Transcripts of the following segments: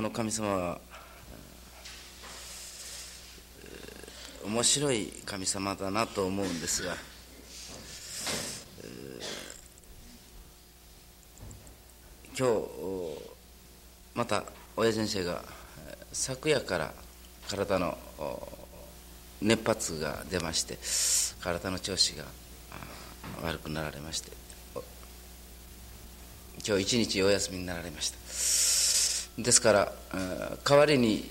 この神様は面白い神様だなと思うんですが今日また親先生が昨夜から体の熱発が出まして体の調子が悪くなられまして今日一日お休みになられました。ですから代わりに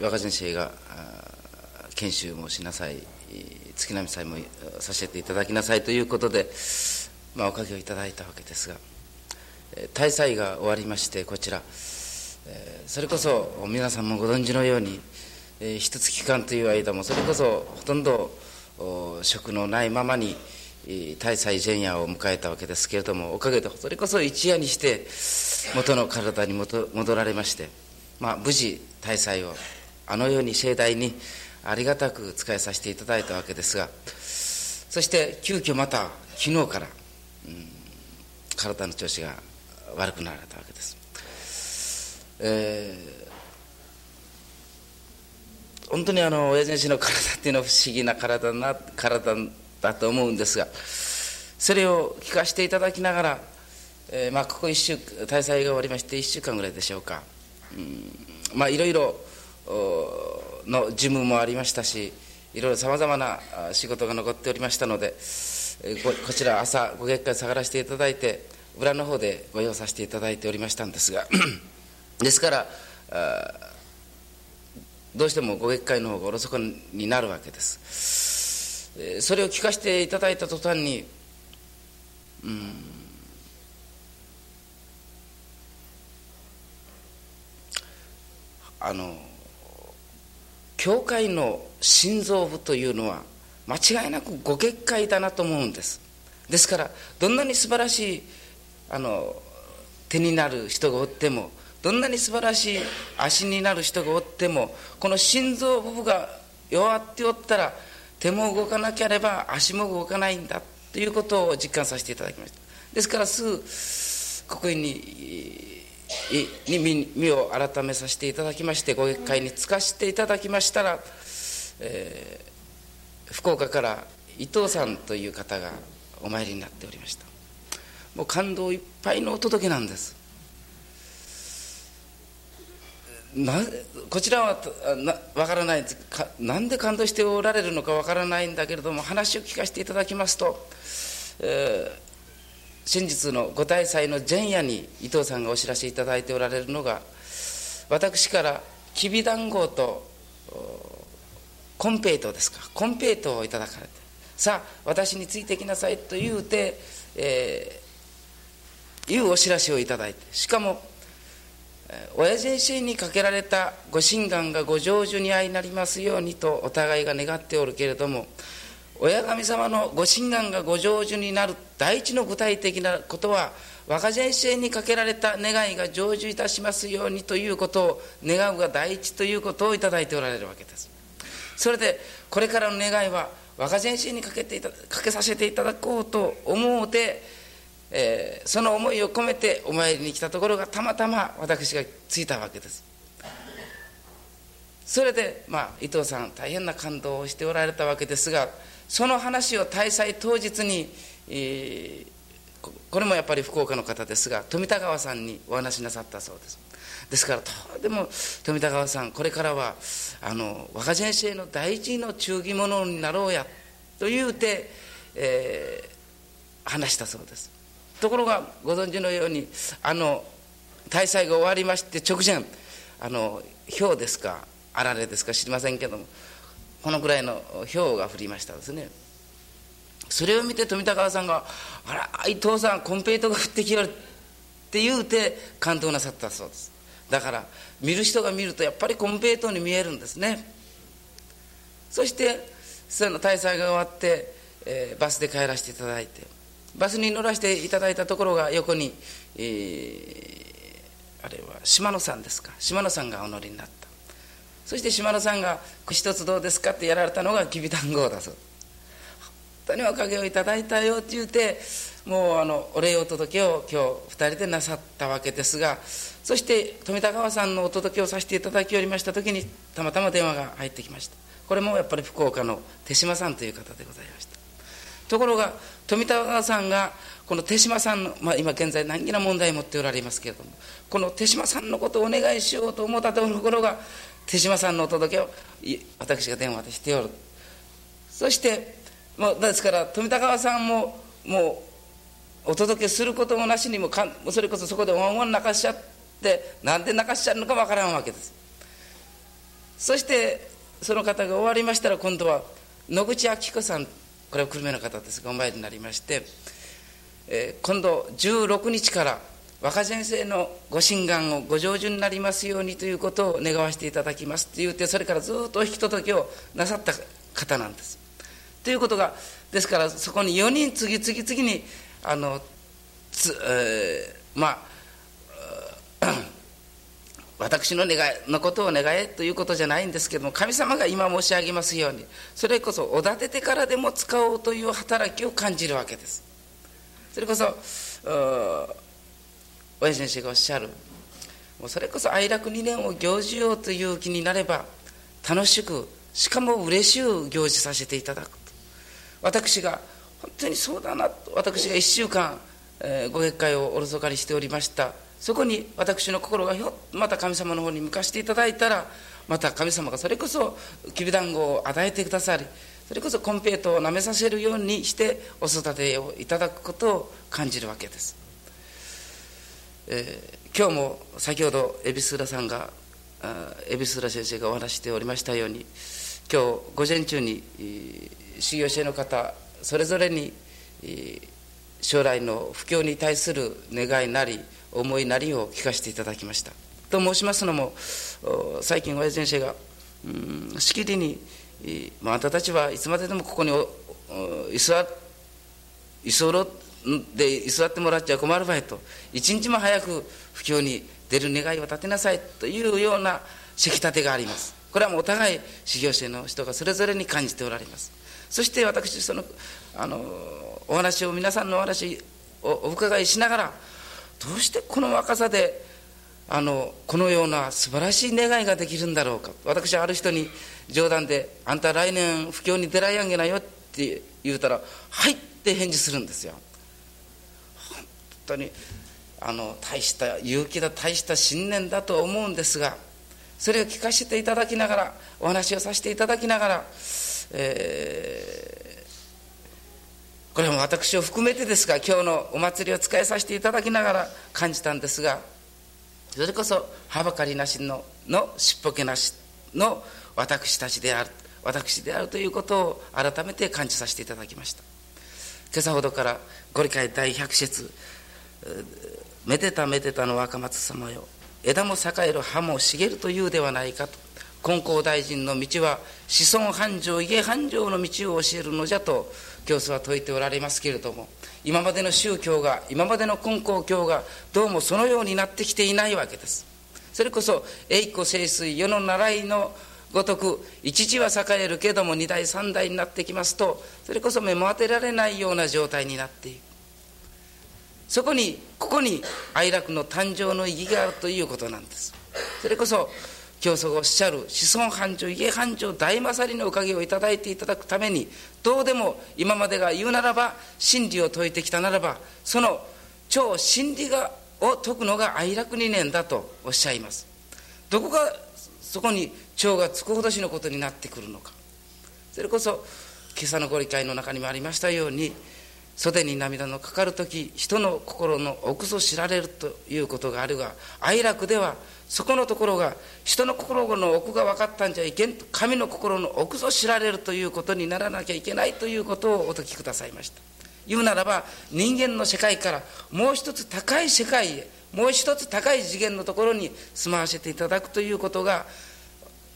若先生が研修もしなさい月並み祭もさせていただきなさいということで、まあ、おかげをいただいたわけですが大祭が終わりましてこちらそれこそ皆さんもご存知のように一月間という間もそれこそほとんど食のないままに大祭前夜を迎えたわけですけれどもおかげでそれこそ一夜にして元の体に戻られまして、まあ、無事大祭をあのように盛大にありがたく使いさせていただいたわけですがそして急遽また昨日から、うん、体の調子が悪くなられたわけです、えー、本当にあの親父の体っていうのは不思議な体な体だと思うんですがそれを聞かせていただきながら、えー、まあ、ここ1週大祭が終わりまして1週間ぐらいでしょうか、うん、まあいろいろの事務もありましたしいろいろさまざまな仕事が残っておりましたのでこちら朝ご月会下がらせていただいて裏の方でご用させていただいておりましたんですが ですからどうしてもご月会の方がおろそかになるわけです。それを聞かせていただいた途端にうんあの教会の心臓部というのは間違いなくご結界だなと思うんです。ですからどんなに素晴らしいあの手になる人がおってもどんなに素晴らしい足になる人がおってもこの心臓部が弱っておったら手も動かなければ足も動かないんだということを実感させていただきました。ですからすぐ刻印にに身を改めさせていただきましてご月会につかせていただきましたら、えー、福岡から伊藤さんという方がお参りになっておりました。もう感動いっぱいのお届けなんです。なこちらはな分からないかなんで感動しておられるのか分からないんだけれども話を聞かせていただきますと、えー先日のご大祭の前夜に伊藤さんがお知らせいただいておられるのが私からきびだんごとコンペイトですか。コンペイトをいただかれて。さあ私についてきなさいと言うて、えー、いうお知らせをいただいてしかも親先生にかけられたご神願がご成就に相なりますようにとお互いが願っておるけれども親神様のご神願がご成就になる第一の具体的なことは若先生にかけられた願いが成就いたしますようにということを願うが第一ということをいただいておられるわけです。それでこれからの願いは若先生にかけていたかけさせていただこうと思うて、えー、その思いを込めてお参りに来たところがたまたま私がついたわけです。それで、まあ、伊藤さん大変な感動をしておられたわけですがその話を大祭当日に、えー、これもやっぱり福岡の方ですが富田川さんにお話しなさったそうです。ですからとでも富田川さんこれからはあの若先生の大事の忠義者になろうやと言うて、えー、話したそうです。ところがご存知のようにあの大祭が終わりまして直前あの氷ですかあられですか知りませんけどもこのくらいの氷が降りましたですね。それを見て富田川さんが「あら伊藤さんコンペイトが降ってきよる」って言うて感動なさったそうです。だから見る人が見るとやっぱりコンペイトに見えるんですね。そしてその大祭が終わって、えー、バスで帰らせていただいてバスに乗らせていただいたところが横に、えー、あれは島野さんですか？島野さんがお乗りになった。そして島野さんが「一つどうですか?」ってやられたのがきびだんごだそう本当におかげをいただいたよって言うてもうあのお礼お届けを今日2人でなさったわけですがそして富田川さんのお届けをさせていただきおりました時にたまたま電話が入ってきました。これもやっぱり福岡の手島さんという方でございました。ところが富田川さんがこの手島さんの、まあ、今現在難儀な問題を持っておられますけれどもこの手島さんのことをお願いしようと思ったところが手島さんのお届けを私が電話でしておる。そしてもうですから富田川さんももうお届けすることもなしにもかそれこそそこでワンワン泣かしちゃってなんで泣かしちゃうのかわからんわけです。そしてその方が終わりましたら今度は野口明子さんこれは久留米の方ですがお参りになりまして、えー、今度16日から若先生のご心願をご成就になりますようにということを願わせていただきますって言ってそれからずっと引き届けをなさった方なんです。ということがですからそこに4人次々次にあのつ、えー、まあ私の願いのことを願えということじゃないんですけども神様が今申し上げますようにそれこそおだててからでも使おうという働きを感じるわけです。それこそ親先生がおっしゃるもうそれこそ哀楽2年を行事ようという気になれば楽しくしかも嬉しゅう行事させていただく。と私が本当にそうだなと私が1週間、えー、ご月会をおろそかにしておりました。そこに私の心がひょまた神様の方に向かしていただいたらまた神様がそれこそきびだんごを与えてくださりそれこそコンペイトをなめさせるようにしてお育てをいただくことを感じるわけです、えー、今日も先ほど恵比寿浦さんが恵比寿浦先生がお話しておりましたように今日午前中に修行者の方それぞれに将来の布教に対する願いなり思いなりを聞かせていただきました。と申しますのも最近親父先生が、うん、しきりに、まあ、あんたたちはいつまででもここに居座居候で居座ってもらっちゃ困るばいと。一日も早く布教に出る願いを立てなさいというようなせき立てがあります。これはもうお互い修行生の人がそれぞれに感じておられます。そして私そのあのお話を皆さんのお話をお伺いしながらどうしてこの若さであのこのような素晴らしい願いができるんだろうか。私はある人に冗談で「あんた来年不況に出らやんげなよ」って言うたら「はい」って返事するんですよ。本当にあの大した勇気だ大した信念だと思うんですがそれを聞かせていただきながらお話をさせていただきながら、えーこれも私を含めてですが今日のお祭りを使いさせていただきながら感じたんですがそれこそはばかりなしののしっぽけなしの私たちである私であるということを改めて感じさせていただきました。今朝ほどからご理解第100節「めでためでたの若松様よ。枝も栄える葉も茂るというではないか」と。金光大臣の道は子孫繁盛家繁盛の道を教えるのじゃと教祖は説いておられますけれども今までの宗教が今までの金光教がどうもそのようになってきていないわけです。それこそ栄光盛衰世の習いのごとく一時は栄えるけども二代三代になってきますとそれこそ目も当てられないような状態になっていく。そこにここに哀楽の誕生の意義があるということなんです。それこそ教祖がおっしゃる子孫繁盛家繁盛大勝りのおかげをいただいていただくためにどうでも今までが言うならば真理を説いてきたならばその超真理がを説くのが哀楽二年だとおっしゃいますどこがそこに蝶がつくほどしのことになってくるのかそれこそ今朝のご理解の中にもありましたように袖に涙のかかる時人の心の奥ぞ知られるということがあるが哀楽ではそこのところが人の心の奥が分かったんじゃいけんと神の心の奥ぞ知られるということにならなきゃいけないということをお説きくださいました。言うならば人間の世界からもう一つ高い世界へもう一つ高い次元のところに住まわせていただくということが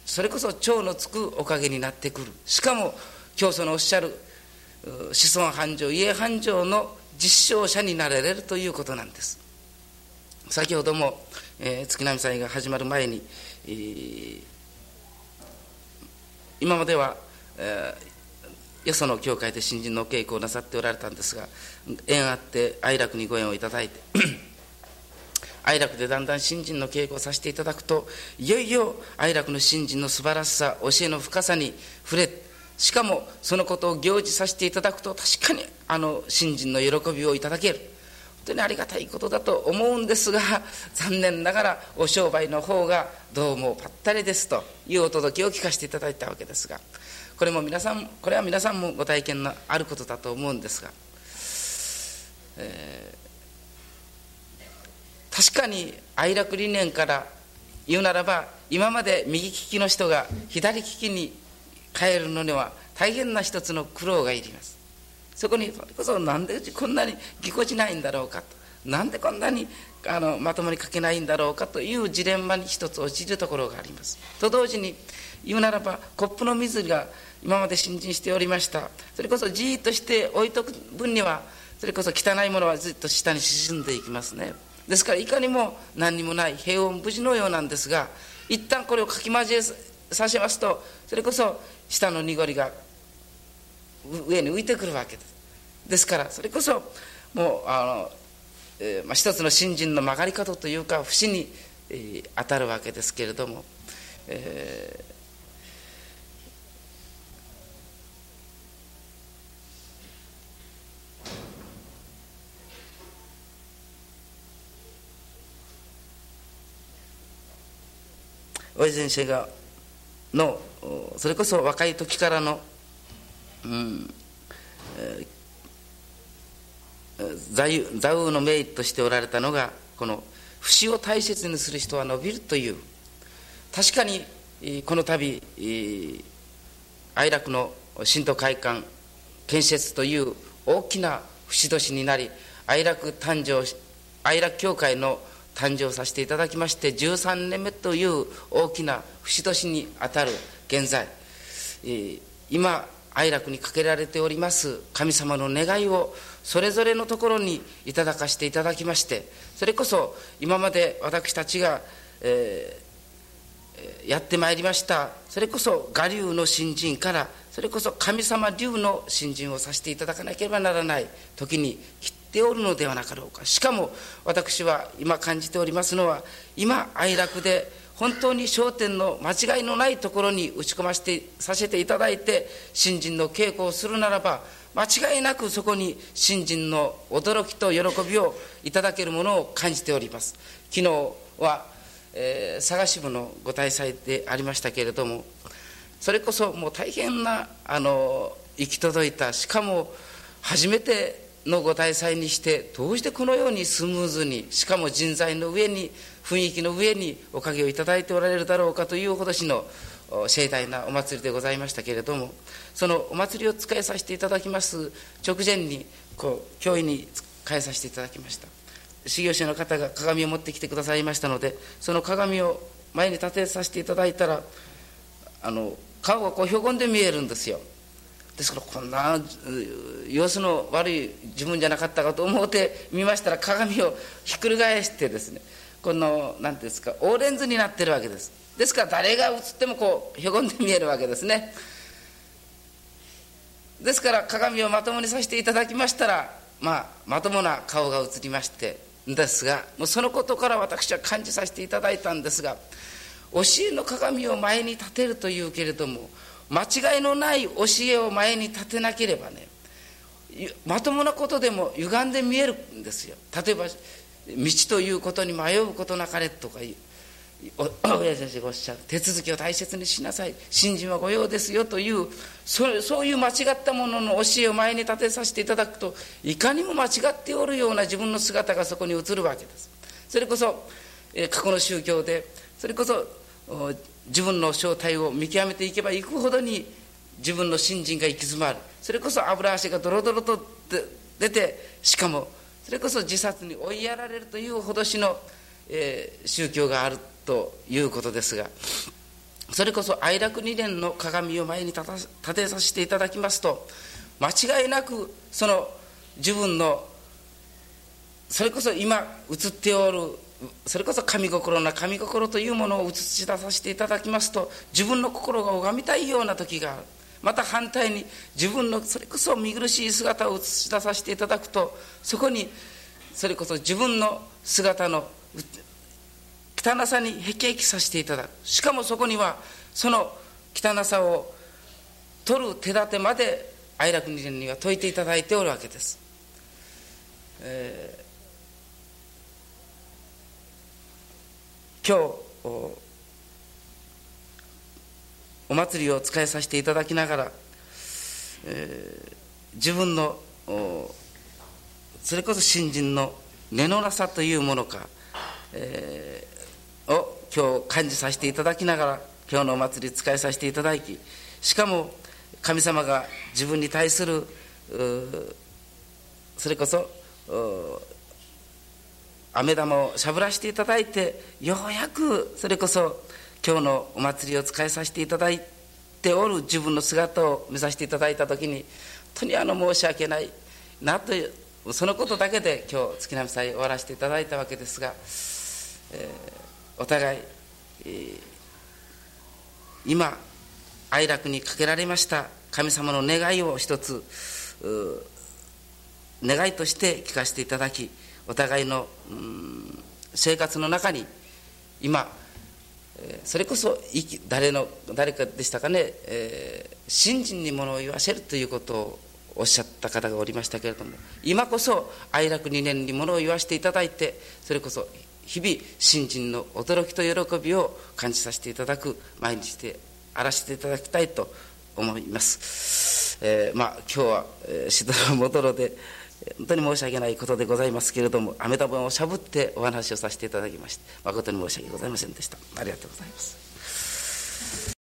それこそ蝶のつくおかげになってくる。しかも教祖のおっしゃる子孫繁盛家繁盛の実証者になれるということなんです。先ほども、えー、月並祭が始まる前に、えー、今までは、えー、よその教会で新人の稽古をなさっておられたんですが縁あって哀楽にご縁をいただいて 愛楽でだんだん新人の稽古をさせていただくといよいよ愛楽の新人の素晴らしさ教えの深さに触れしかもそのことを行事させていただくと確かにあの新人の喜びをいただける。本当にありがたいことだと思うんですが残念ながらお商売の方がどうもぱったりですというお届けを聞かせていただいたわけですがこれも皆さんこれは皆さんもご体験のあることだと思うんですが、えー、確かに愛楽理念から言うならば今まで右利きの人が左利きに変えるのには大変な一つの苦労がいります。そこにそれこそなんでこんなにぎこちないんだろうかと。なんでこんなにあのまともに書けないんだろうかというジレンマに一つ陥るところがあります。と同時に言うならばコップの水が今まで新人しておりました。それこそじーっとして置いとく分にはそれこそ汚いものはずっと下に沈んでいきますね。ですからいかにも何にもない平穏無事のようなんですが一旦これをかき交えさせますとそれこそ下の濁りが上に浮いてくるわけですですからそれこそもうあの、えーまあ、一つの新人の曲がり方というか節に、えー、当たるわけですけれども、えー大井先生がのそれこそ若い時からの、うんえー、座右座右の銘としておられたのがこの節を大切にする人は伸びるという。確かにこの度愛楽の神道会館建設という大きな節年になり愛楽誕生愛楽協会の誕生させていただきまして13年目という大きな節年にあたる現在、今哀楽にかけられております神様の願いをそれぞれのところにいただかせていただきましてそれこそ今まで私たちが、えー、やってまいりましたそれこそ我流の新人からそれこそ神様流の新人をさせていただかなければならない時にきっておるのではなかろうか。しかも私は今感じておりますのは今哀楽で本当に焦点の間違いのないところに打ち込ませてさせていただいて新人の稽古をするならば間違いなくそこに新人の驚きと喜びをいただけるものを感じております。昨日は、えー、佐賀支部のご大祭でありましたけれどもそれこそもう大変なあの行き届いたしかも初めてのご大祭にしてどうしてこのようにスムーズにしかも人材の上に雰囲気の上におかげをいただいておられるだろうかというほどしの盛大なお祭りでございましたけれどもそのお祭りを使いさせていただきます直前にこう教員に使いさせていただきました。修行者の方が鏡を持ってきてくださいましたのでその鏡を前に立てさせていただいたらあの顔がこうひょこんで見えるんですよ。ですからこんな様子の悪い自分じゃなかったかと思って見ましたら鏡をひっくり返してですねこの何ていうんですかオーレンズになってるわけです。ですから誰が映ってもこうひょこんで見えるわけですね。ですから鏡をまともにさせていただきましたらまあまともな顔が映りましてですがもうそのことから私は感じさせていただいたんですが教えの鏡を前に立てるというけれども間違いのない教えを前に立てなければねまともなことでも歪んで見えるんですよ。例えば道ということに迷うことなかれとか 親先生がおっしゃる。手続きを大切にしなさい。信心は御用ですよというそそういう間違ったものの教えを前に立てさせていただくといかにも間違っておるような自分の姿がそこに映るわけです。それこそ、え過去の宗教でそれこそ自分の正体を見極めていけばいくほどに自分の信心が行き詰まる。それこそ油足がドロドロと出てしかもそれこそ自殺に追いやられるというほどしの、えー、宗教があるということですがそれこそ愛楽二年の鏡を前に立てさせていただきますと間違いなくその自分のそれこそ今映っておるそれこそ神心な神心というものを映し出させていただきますと自分の心が拝みたいような時があるまた反対に自分のそれこそ見苦しい姿を映し出させていただくとそこにそれこそ自分の姿の汚さに辟易させていただく。しかもそこにはその汚さを取る手立てまで愛楽二年には説いていただいておるわけです、えー、今日お祭りを使いさせていただきながら、えー、自分のそれこそ新人の根のなさというものか、えー、を今日感じさせていただきながら今日のお祭り使いさせていただきしかも神様が自分に対するそれこそ飴玉をしゃぶらせていただいてようやくそれこそ今日のお祭りを使いさせていただいておる自分の姿を見させていただいた時に本当にあの申し訳ないなというそのことだけで今日月並祭終わらせていただいたわけですが、えー、お互い、えー、今哀楽にかけられました神様の願いを一つ願いとして聞かせていただきお互いの生活の中に今それこそ誰の誰かでしたかね、えー、信心にものを言わせるということをおっしゃった方がおりましたけれども今こそ哀楽2年にものを言わせていただいてそれこそ日々信心の驚きと喜びを感じさせていただく毎日であらせていただきたいと思います、えー、まあ今日は、えー、しどろもどろで本当に申し訳ないことでございますけれども飴玉をしゃぶってお話をさせていただきまして誠に申し訳ございませんでした。ありがとうございます。